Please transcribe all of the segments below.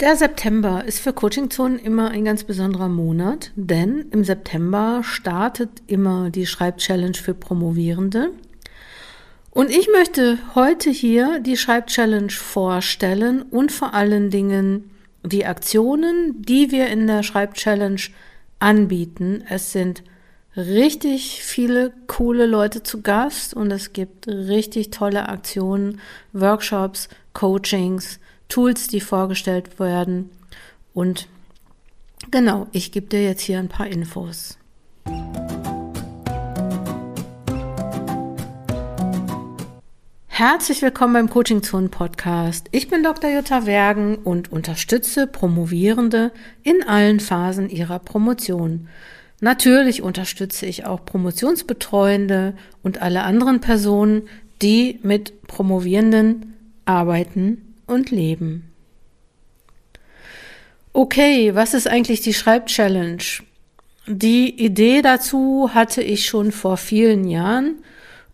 Der September ist für Coaching-Zonen immer ein ganz besonderer Monat, denn im September startet immer die Schreibchallenge für Promovierende. Und ich möchte heute hier die Schreibchallenge vorstellen und vor allen Dingen die Aktionen, die wir in der Schreibchallenge anbieten. Es sind richtig viele coole Leute zu Gast und es gibt richtig tolle Aktionen, Workshops, Coachings, Tools, die vorgestellt werden. Und genau, ich gebe dir jetzt hier ein paar Infos. Herzlich willkommen beim Coaching Zone Podcast. Ich bin Dr. Jutta Wergen und unterstütze Promovierende in allen Phasen ihrer Promotion. Natürlich unterstütze ich auch Promotionsbetreuende und alle anderen Personen, die mit Promovierenden arbeiten und Leben. Okay, was ist eigentlich die Schreibchallenge? Die Idee dazu hatte ich schon vor vielen Jahren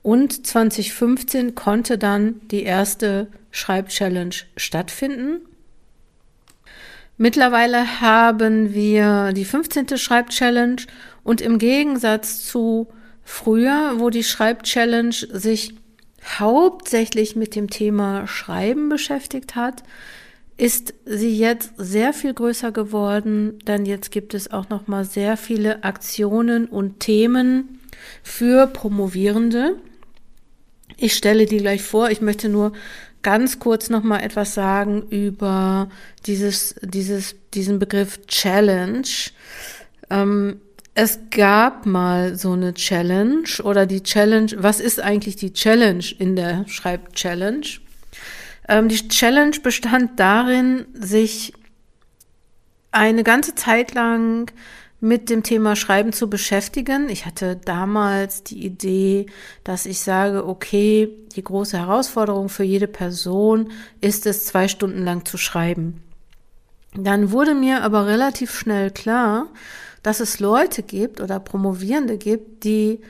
und 2015 konnte dann die erste Schreibchallenge stattfinden. Mittlerweile haben wir die 15. Schreibchallenge und im Gegensatz zu früher, wo die Schreibchallenge sich hauptsächlich mit dem Thema Schreiben beschäftigt hat, ist sie jetzt sehr viel größer geworden, denn jetzt gibt es auch noch mal sehr viele Aktionen und Themen für Promovierende. Ich stelle die gleich vor. Ich möchte nur ganz kurz noch mal etwas sagen über dieses, dieses, diesen Begriff Challenge. Ähm, es gab mal so eine Challenge oder die Challenge, was ist eigentlich die Challenge in der Schreib-Challenge? Ähm, die Challenge bestand darin, sich eine ganze Zeit lang mit dem Thema Schreiben zu beschäftigen. Ich hatte damals die Idee, dass ich sage, okay, die große Herausforderung für jede Person ist es, zwei Stunden lang zu schreiben. Dann wurde mir aber relativ schnell klar, dass es Leute gibt oder Promovierende gibt, die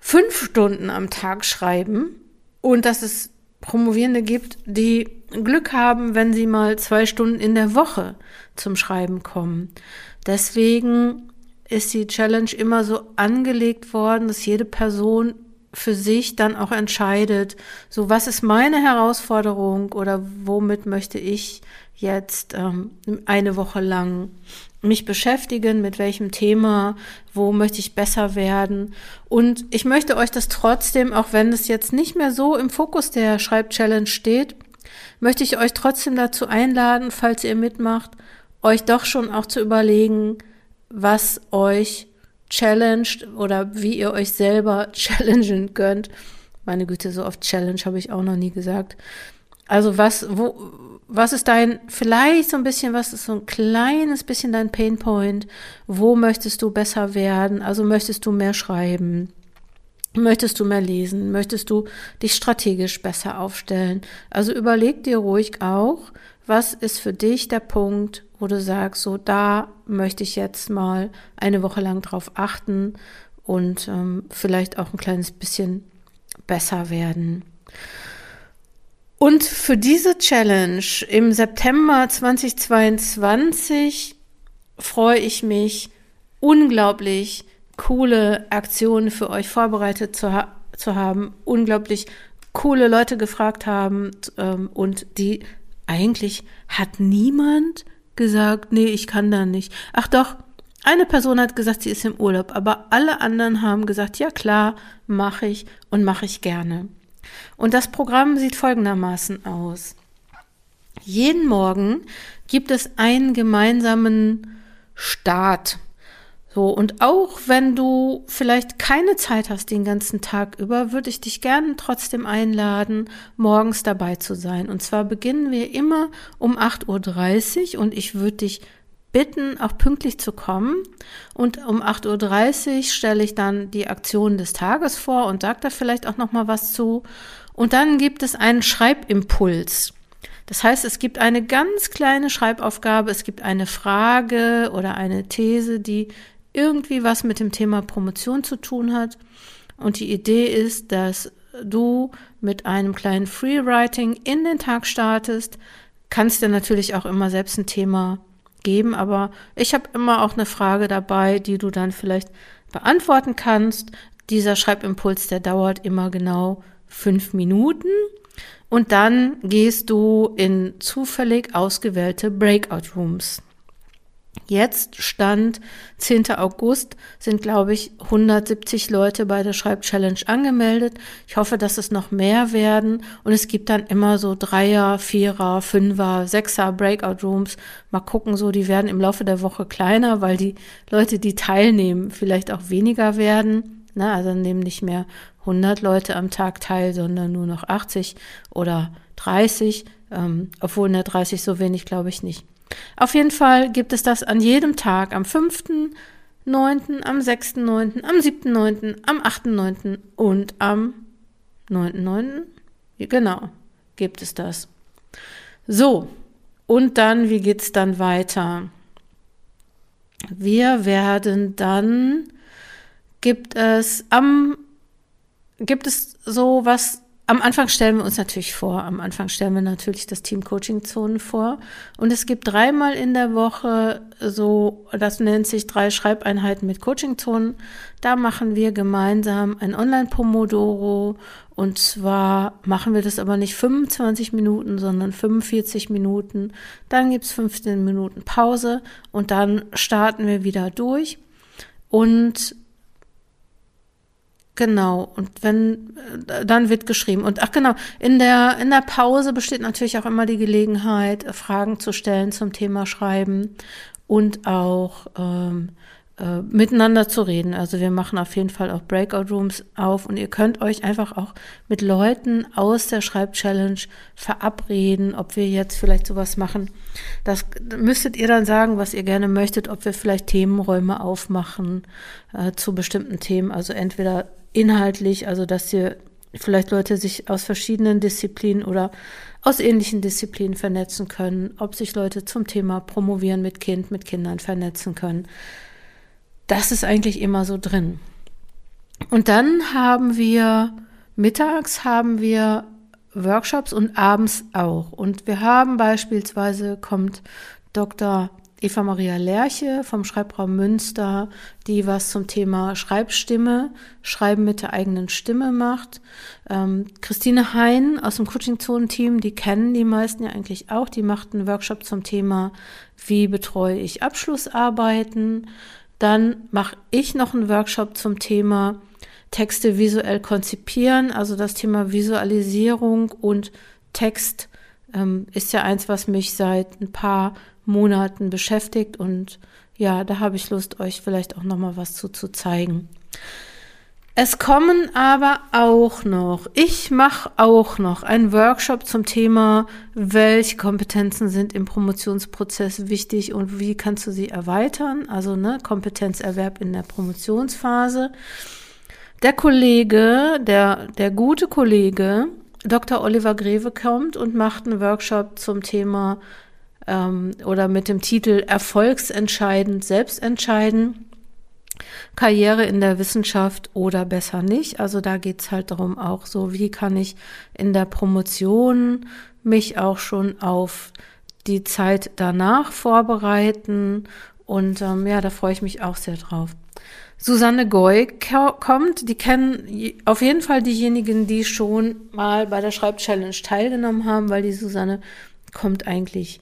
fünf Stunden am Tag schreiben und dass es Promovierende gibt, die Glück haben, wenn sie mal zwei Stunden in der Woche zum Schreiben kommen. Deswegen ist die Challenge immer so angelegt worden, dass jede Person für sich dann auch entscheidet, so was ist meine Herausforderung oder womit möchte ich jetzt ähm, eine Woche lang mich beschäftigen, mit welchem Thema, wo möchte ich besser werden. Und ich möchte euch das trotzdem, auch wenn es jetzt nicht mehr so im Fokus der Schreibchallenge steht, möchte ich euch trotzdem dazu einladen, falls ihr mitmacht, euch doch schon auch zu überlegen, was euch challenged oder wie ihr euch selber challengen könnt. Meine Güte, so oft Challenge habe ich auch noch nie gesagt. Also was, wo, was ist dein, vielleicht so ein bisschen, was ist so ein kleines bisschen dein Painpoint? Wo möchtest du besser werden? Also möchtest du mehr schreiben? Möchtest du mehr lesen? Möchtest du dich strategisch besser aufstellen? Also überleg dir ruhig auch, was ist für dich der Punkt, wo du sagst, so da möchte ich jetzt mal eine Woche lang drauf achten und ähm, vielleicht auch ein kleines bisschen besser werden. Und für diese Challenge im September 2022 freue ich mich unglaublich coole Aktionen für euch vorbereitet zu, ha zu haben, unglaublich coole Leute gefragt haben ähm, und die eigentlich hat niemand gesagt, nee, ich kann da nicht. Ach doch, eine Person hat gesagt, sie ist im Urlaub, aber alle anderen haben gesagt, ja klar, mache ich und mache ich gerne. Und das Programm sieht folgendermaßen aus. Jeden Morgen gibt es einen gemeinsamen Start. So, und auch wenn du vielleicht keine Zeit hast den ganzen Tag über, würde ich dich gerne trotzdem einladen, morgens dabei zu sein. Und zwar beginnen wir immer um 8.30 Uhr und ich würde dich bitten, auch pünktlich zu kommen. Und um 8.30 Uhr stelle ich dann die Aktion des Tages vor und sage da vielleicht auch noch mal was zu. Und dann gibt es einen Schreibimpuls. Das heißt, es gibt eine ganz kleine Schreibaufgabe, es gibt eine Frage oder eine These, die irgendwie was mit dem Thema Promotion zu tun hat. Und die Idee ist, dass du mit einem kleinen Freewriting in den Tag startest, kannst dir natürlich auch immer selbst ein Thema geben, aber ich habe immer auch eine Frage dabei, die du dann vielleicht beantworten kannst. Dieser Schreibimpuls, der dauert immer genau fünf Minuten und dann gehst du in zufällig ausgewählte Breakout Rooms. Jetzt stand 10. August, sind glaube ich 170 Leute bei der Schreibchallenge angemeldet. Ich hoffe, dass es noch mehr werden und es gibt dann immer so Dreier, Vierer, Fünfer, Sechser Breakout Rooms. Mal gucken, so die werden im Laufe der Woche kleiner, weil die Leute, die teilnehmen, vielleicht auch weniger werden. Na, also nehmen nicht mehr 100 Leute am Tag teil, sondern nur noch 80 oder 30, ähm, obwohl ne 30 so wenig glaube ich nicht. Auf jeden Fall gibt es das an jedem Tag, am 5., 9., am 6., 9., am 7., 9., am 8., 9. und am 9., 9. Genau, gibt es das. So, und dann, wie geht's dann weiter? Wir werden dann, gibt es am, gibt es so was am Anfang stellen wir uns natürlich vor, am Anfang stellen wir natürlich das Team Coaching Zonen vor. Und es gibt dreimal in der Woche so, das nennt sich drei Schreibeinheiten mit Coaching Zonen. Da machen wir gemeinsam ein Online-Pomodoro. Und zwar machen wir das aber nicht 25 Minuten, sondern 45 Minuten. Dann gibt's 15 Minuten Pause und dann starten wir wieder durch. Und Genau. Und wenn, äh, dann wird geschrieben. Und ach genau, in der, in der Pause besteht natürlich auch immer die Gelegenheit, Fragen zu stellen zum Thema Schreiben und auch ähm, äh, miteinander zu reden. Also wir machen auf jeden Fall auch Breakout Rooms auf und ihr könnt euch einfach auch mit Leuten aus der Schreibchallenge verabreden, ob wir jetzt vielleicht sowas machen. Das müsstet ihr dann sagen, was ihr gerne möchtet, ob wir vielleicht Themenräume aufmachen äh, zu bestimmten Themen. Also entweder inhaltlich, also dass hier vielleicht Leute sich aus verschiedenen Disziplinen oder aus ähnlichen Disziplinen vernetzen können, ob sich Leute zum Thema Promovieren mit Kind, mit Kindern vernetzen können. Das ist eigentlich immer so drin. Und dann haben wir mittags haben wir Workshops und abends auch. Und wir haben beispielsweise kommt Dr. Eva Maria Lerche vom Schreibraum Münster, die was zum Thema Schreibstimme, Schreiben mit der eigenen Stimme macht. Ähm, Christine Hein aus dem Coaching-Zonen-Team, die kennen die meisten ja eigentlich auch, die macht einen Workshop zum Thema, wie betreue ich Abschlussarbeiten. Dann mache ich noch einen Workshop zum Thema Texte visuell konzipieren, also das Thema Visualisierung und Text ähm, ist ja eins, was mich seit ein paar Monaten beschäftigt und ja, da habe ich Lust, euch vielleicht auch noch mal was zu, zu zeigen. Es kommen aber auch noch, ich mache auch noch einen Workshop zum Thema, welche Kompetenzen sind im Promotionsprozess wichtig und wie kannst du sie erweitern, also ne, Kompetenzerwerb in der Promotionsphase. Der Kollege, der, der gute Kollege, Dr. Oliver Greve kommt und macht einen Workshop zum Thema ähm, oder mit dem Titel Erfolgsentscheidend, Selbstentscheiden. Karriere in der Wissenschaft oder besser nicht. Also da geht's halt darum auch so, wie kann ich in der Promotion mich auch schon auf die Zeit danach vorbereiten. Und ähm, ja, da freue ich mich auch sehr drauf. Susanne Goy kommt, die kennen auf jeden Fall diejenigen, die schon mal bei der Schreibchallenge teilgenommen haben, weil die Susanne kommt eigentlich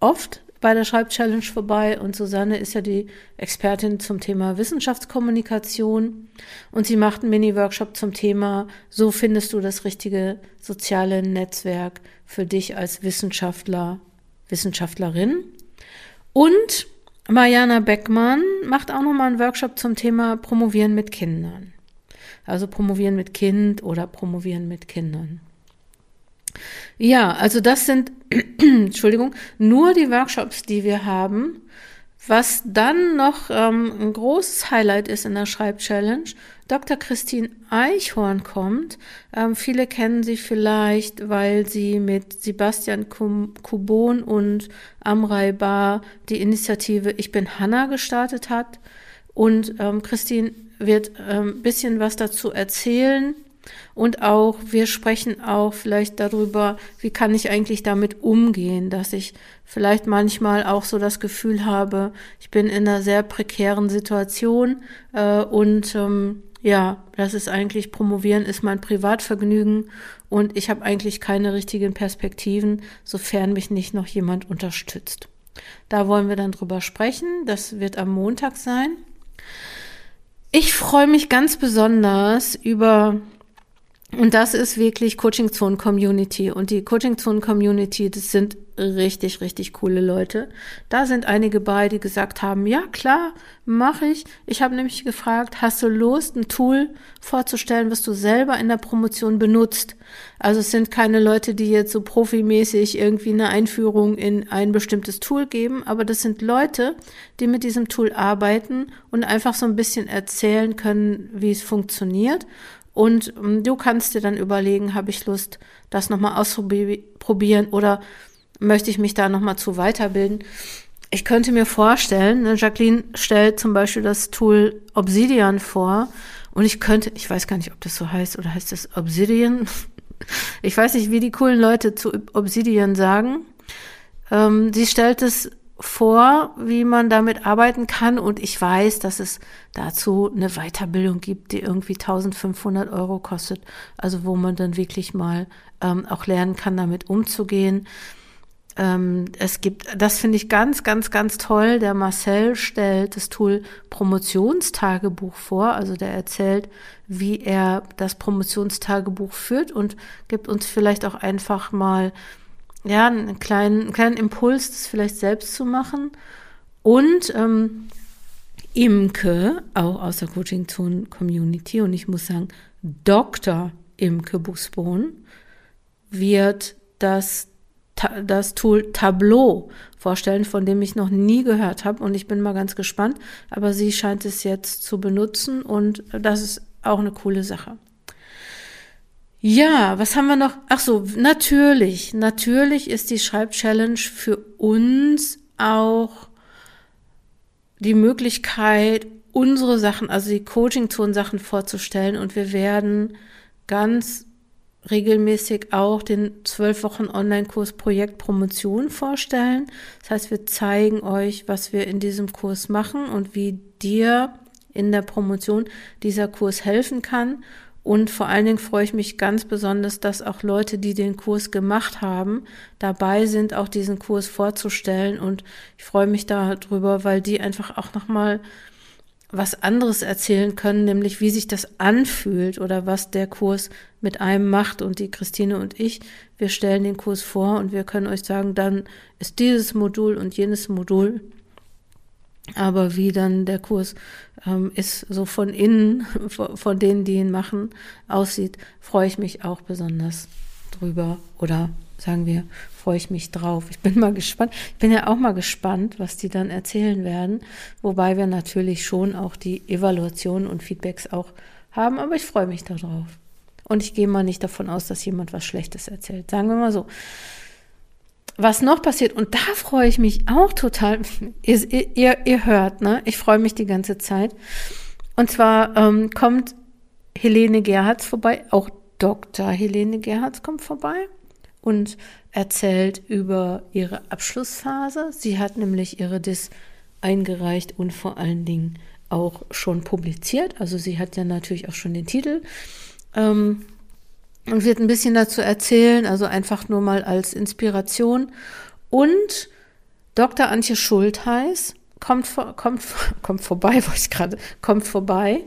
oft bei der Schreibchallenge vorbei und Susanne ist ja die Expertin zum Thema Wissenschaftskommunikation und sie macht einen Mini-Workshop zum Thema, so findest du das richtige soziale Netzwerk für dich als Wissenschaftler, Wissenschaftlerin. Und Mariana Beckmann macht auch nochmal einen Workshop zum Thema Promovieren mit Kindern. Also Promovieren mit Kind oder Promovieren mit Kindern. Ja, also das sind, Entschuldigung, nur die Workshops, die wir haben. Was dann noch ähm, ein großes Highlight ist in der Schreibchallenge, Dr. Christine Eichhorn kommt. Ähm, viele kennen sie vielleicht, weil sie mit Sebastian Kubon und Amrei Bar die Initiative Ich bin Hanna gestartet hat. Und ähm, Christine wird ein ähm, bisschen was dazu erzählen Und auch, wir sprechen auch vielleicht darüber, wie kann ich eigentlich damit umgehen, dass ich vielleicht manchmal auch so das Gefühl habe, ich bin in einer sehr prekären Situation äh, und ähm, ja, das ist eigentlich, promovieren ist mein Privatvergnügen und ich habe eigentlich keine richtigen Perspektiven, sofern mich nicht noch jemand unterstützt. Da wollen wir dann drüber sprechen. Das wird am Montag sein. Ich freue mich ganz besonders über und das ist wirklich Coaching Zone Community. Und die Coaching Zone Community, das sind richtig, richtig coole Leute. Da sind einige bei, die gesagt haben, ja klar, mache ich. Ich habe nämlich gefragt, hast du Lust, ein Tool vorzustellen, was du selber in der Promotion benutzt? Also es sind keine Leute, die jetzt so profimäßig irgendwie eine Einführung in ein bestimmtes Tool geben, aber das sind Leute, die mit diesem Tool arbeiten und einfach so ein bisschen erzählen können, wie es funktioniert. Und ähm, du kannst dir dann überlegen, habe ich Lust, das nochmal auszuprobieren oder möchte ich mich da nochmal zu weiterbilden? Ich könnte mir vorstellen, ne, Jacqueline stellt zum Beispiel das Tool Obsidian vor und ich könnte, ich weiß gar nicht, ob das so heißt oder heißt das Obsidian? Ich weiß nicht, wie die coolen Leute zu Obsidian sagen. Ähm, sie stellt es vor, wie man damit arbeiten kann. Und ich weiß, dass es dazu eine Weiterbildung gibt, die irgendwie 1500 Euro kostet. Also wo man dann wirklich mal ähm, auch lernen kann, damit umzugehen. Ähm, es gibt, das finde ich ganz, ganz, ganz toll. Der Marcel stellt das Tool Promotionstagebuch vor. Also der erzählt, wie er das Promotionstagebuch führt und gibt uns vielleicht auch einfach mal ja, einen kleinen, einen kleinen Impuls, das vielleicht selbst zu machen. Und ähm, Imke, auch aus der Coaching Zone Community, und ich muss sagen, Dr. Imke Busbohn wird das, das Tool Tableau vorstellen, von dem ich noch nie gehört habe. Und ich bin mal ganz gespannt. Aber sie scheint es jetzt zu benutzen und das ist auch eine coole Sache. Ja, was haben wir noch? Ach so, natürlich, natürlich ist die Schreibchallenge für uns auch die Möglichkeit, unsere Sachen, also die Coaching-Zonen-Sachen vorzustellen. Und wir werden ganz regelmäßig auch den zwölf Wochen Online-Kurs Projekt Promotion vorstellen. Das heißt, wir zeigen euch, was wir in diesem Kurs machen und wie dir in der Promotion dieser Kurs helfen kann. Und vor allen Dingen freue ich mich ganz besonders, dass auch Leute, die den Kurs gemacht haben, dabei sind, auch diesen Kurs vorzustellen. Und ich freue mich darüber, weil die einfach auch nochmal was anderes erzählen können, nämlich wie sich das anfühlt oder was der Kurs mit einem macht. Und die Christine und ich, wir stellen den Kurs vor und wir können euch sagen, dann ist dieses Modul und jenes Modul aber wie dann der Kurs ähm, ist, so von innen, von denen, die ihn machen, aussieht, freue ich mich auch besonders drüber oder sagen wir, freue ich mich drauf. Ich bin mal gespannt. Ich bin ja auch mal gespannt, was die dann erzählen werden. Wobei wir natürlich schon auch die Evaluationen und Feedbacks auch haben, aber ich freue mich darauf. Und ich gehe mal nicht davon aus, dass jemand was Schlechtes erzählt. Sagen wir mal so was noch passiert, und da freue ich mich auch total, ihr, ihr, ihr hört, ne? Ich freue mich die ganze Zeit. Und zwar ähm, kommt Helene Gerhards vorbei, auch Dr. Helene Gerhards kommt vorbei und erzählt über ihre Abschlussphase. Sie hat nämlich ihre Dis eingereicht und vor allen Dingen auch schon publiziert. Also sie hat ja natürlich auch schon den Titel. Ähm, und wird ein bisschen dazu erzählen, also einfach nur mal als Inspiration. Und Dr. Antje Schultheiß kommt, kommt, kommt vorbei, wo ich gerade, kommt vorbei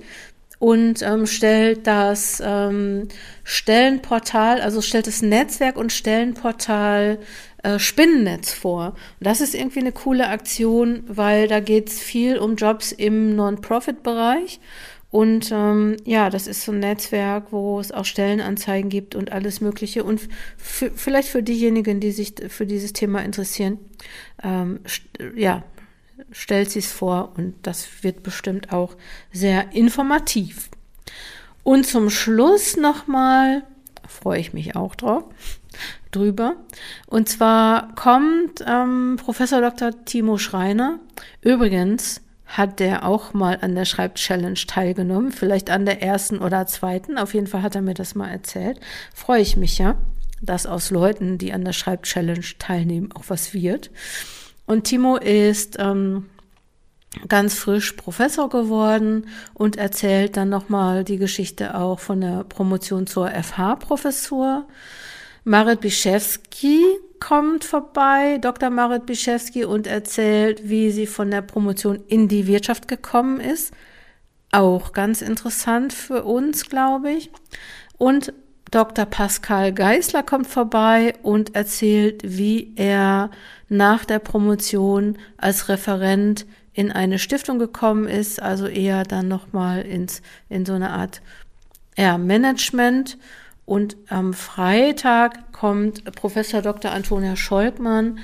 und ähm, stellt das ähm, Stellenportal, also stellt das Netzwerk und Stellenportal äh, Spinnennetz vor. Und das ist irgendwie eine coole Aktion, weil da geht es viel um Jobs im Non-Profit-Bereich. Und ähm, ja, das ist so ein Netzwerk, wo es auch Stellenanzeigen gibt und alles Mögliche. Und vielleicht für diejenigen, die sich für dieses Thema interessieren, ähm, st ja, stellt sie es vor und das wird bestimmt auch sehr informativ. Und zum Schluss nochmal, freue ich mich auch drauf, drüber. Und zwar kommt ähm, Professor Dr. Timo Schreiner. Übrigens, hat der auch mal an der Schreibchallenge teilgenommen, vielleicht an der ersten oder zweiten. Auf jeden Fall hat er mir das mal erzählt. Freue ich mich ja, dass aus Leuten, die an der Schreibchallenge teilnehmen, auch was wird. Und Timo ist ähm, ganz frisch Professor geworden und erzählt dann nochmal die Geschichte auch von der Promotion zur FH-Professur. Marit Bischewski kommt vorbei, Dr. Marit Bischewski, und erzählt, wie sie von der Promotion in die Wirtschaft gekommen ist. Auch ganz interessant für uns, glaube ich. Und Dr. Pascal Geisler kommt vorbei und erzählt, wie er nach der Promotion als Referent in eine Stiftung gekommen ist, also eher dann nochmal ins, in so eine Art ja, Management. Und am Freitag kommt Professor Dr. Antonia Scholkmann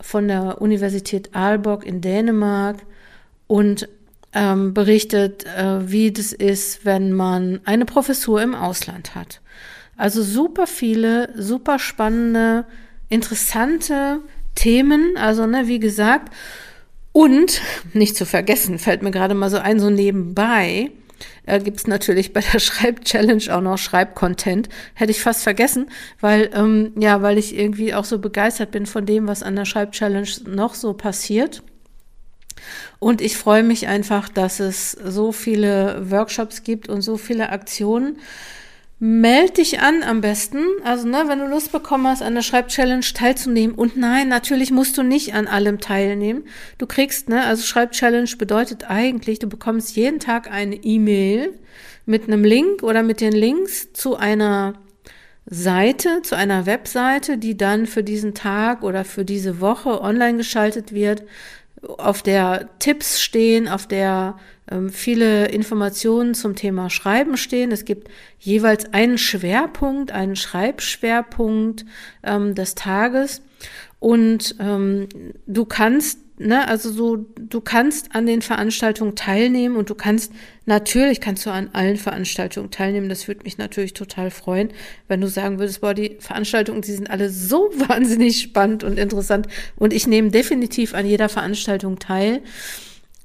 von der Universität Aalborg in Dänemark und ähm, berichtet, äh, wie das ist, wenn man eine Professur im Ausland hat. Also super viele, super spannende, interessante Themen. Also, ne, wie gesagt, und nicht zu vergessen, fällt mir gerade mal so ein, so nebenbei, äh, gibt natürlich bei der Schreib-Challenge auch noch Schreibcontent. Hätte ich fast vergessen, weil, ähm, ja, weil ich irgendwie auch so begeistert bin von dem, was an der Schreib-Challenge noch so passiert. Und ich freue mich einfach, dass es so viele Workshops gibt und so viele Aktionen. Meld dich an am besten. Also, ne, wenn du Lust bekommen hast, an der Schreibchallenge teilzunehmen. Und nein, natürlich musst du nicht an allem teilnehmen. Du kriegst, ne, also Schreibchallenge bedeutet eigentlich, du bekommst jeden Tag eine E-Mail mit einem Link oder mit den Links zu einer Seite, zu einer Webseite, die dann für diesen Tag oder für diese Woche online geschaltet wird, auf der Tipps stehen, auf der ähm, viele Informationen zum Thema Schreiben stehen. Es gibt jeweils einen Schwerpunkt, einen Schreibschwerpunkt ähm, des Tages. Und ähm, du kannst ne, also so, du kannst an den Veranstaltungen teilnehmen und du kannst, natürlich kannst du an allen Veranstaltungen teilnehmen. Das würde mich natürlich total freuen, wenn du sagen würdest, boah, die Veranstaltungen, die sind alle so wahnsinnig spannend und interessant und ich nehme definitiv an jeder Veranstaltung teil.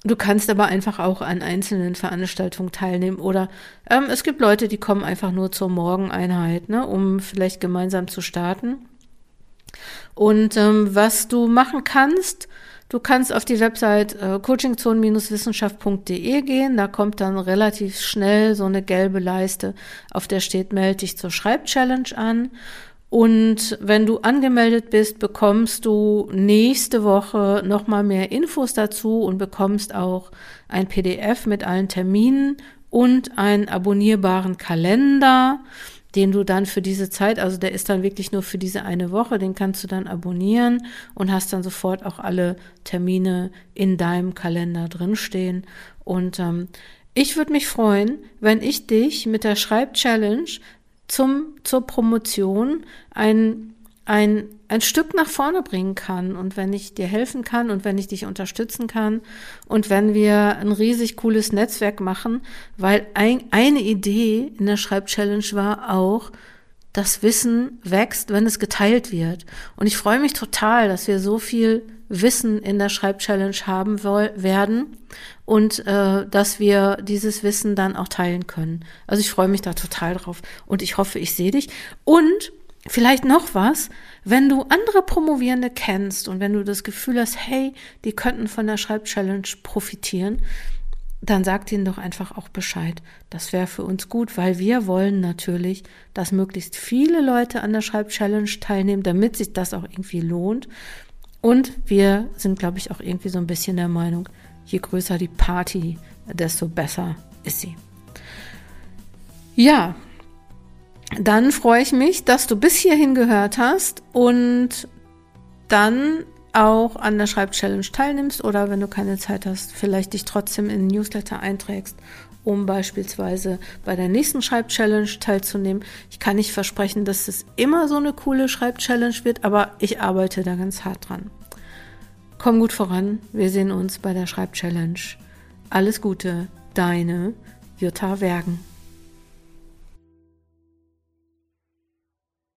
Du kannst aber einfach auch an einzelnen Veranstaltungen teilnehmen oder ähm, es gibt Leute, die kommen einfach nur zur Morgeneinheit, ne, um vielleicht gemeinsam zu starten. Und ähm, was du machen kannst, Du kannst auf die Website äh, coachingzone-wissenschaft.de gehen. Da kommt dann relativ schnell so eine gelbe Leiste, auf der steht, melde dich zur Schreibchallenge an. Und wenn du angemeldet bist, bekommst du nächste Woche nochmal mehr Infos dazu und bekommst auch ein PDF mit allen Terminen und einen abonnierbaren Kalender den du dann für diese Zeit, also der ist dann wirklich nur für diese eine Woche, den kannst du dann abonnieren und hast dann sofort auch alle Termine in deinem Kalender drinstehen. Und ähm, ich würde mich freuen, wenn ich dich mit der Schreib-Challenge zum, zur Promotion ein ein, ein Stück nach vorne bringen kann und wenn ich dir helfen kann und wenn ich dich unterstützen kann und wenn wir ein riesig cooles Netzwerk machen, weil ein, eine Idee in der Schreibchallenge war auch, das Wissen wächst, wenn es geteilt wird. Und ich freue mich total, dass wir so viel Wissen in der Schreibchallenge haben werden und äh, dass wir dieses Wissen dann auch teilen können. Also ich freue mich da total drauf und ich hoffe, ich sehe dich. Und Vielleicht noch was, wenn du andere Promovierende kennst und wenn du das Gefühl hast, hey, die könnten von der Schreibchallenge profitieren, dann sag ihnen doch einfach auch Bescheid. Das wäre für uns gut, weil wir wollen natürlich, dass möglichst viele Leute an der Schreibchallenge teilnehmen, damit sich das auch irgendwie lohnt. Und wir sind, glaube ich, auch irgendwie so ein bisschen der Meinung, je größer die Party, desto besser ist sie. Ja, dann freue ich mich, dass du bis hierhin gehört hast und dann auch an der Schreibchallenge teilnimmst oder wenn du keine Zeit hast, vielleicht dich trotzdem in den Newsletter einträgst, um beispielsweise bei der nächsten Schreibchallenge teilzunehmen. Ich kann nicht versprechen, dass es immer so eine coole Schreibchallenge wird, aber ich arbeite da ganz hart dran. Komm gut voran, wir sehen uns bei der Schreibchallenge. Alles Gute, deine Jutta Wergen.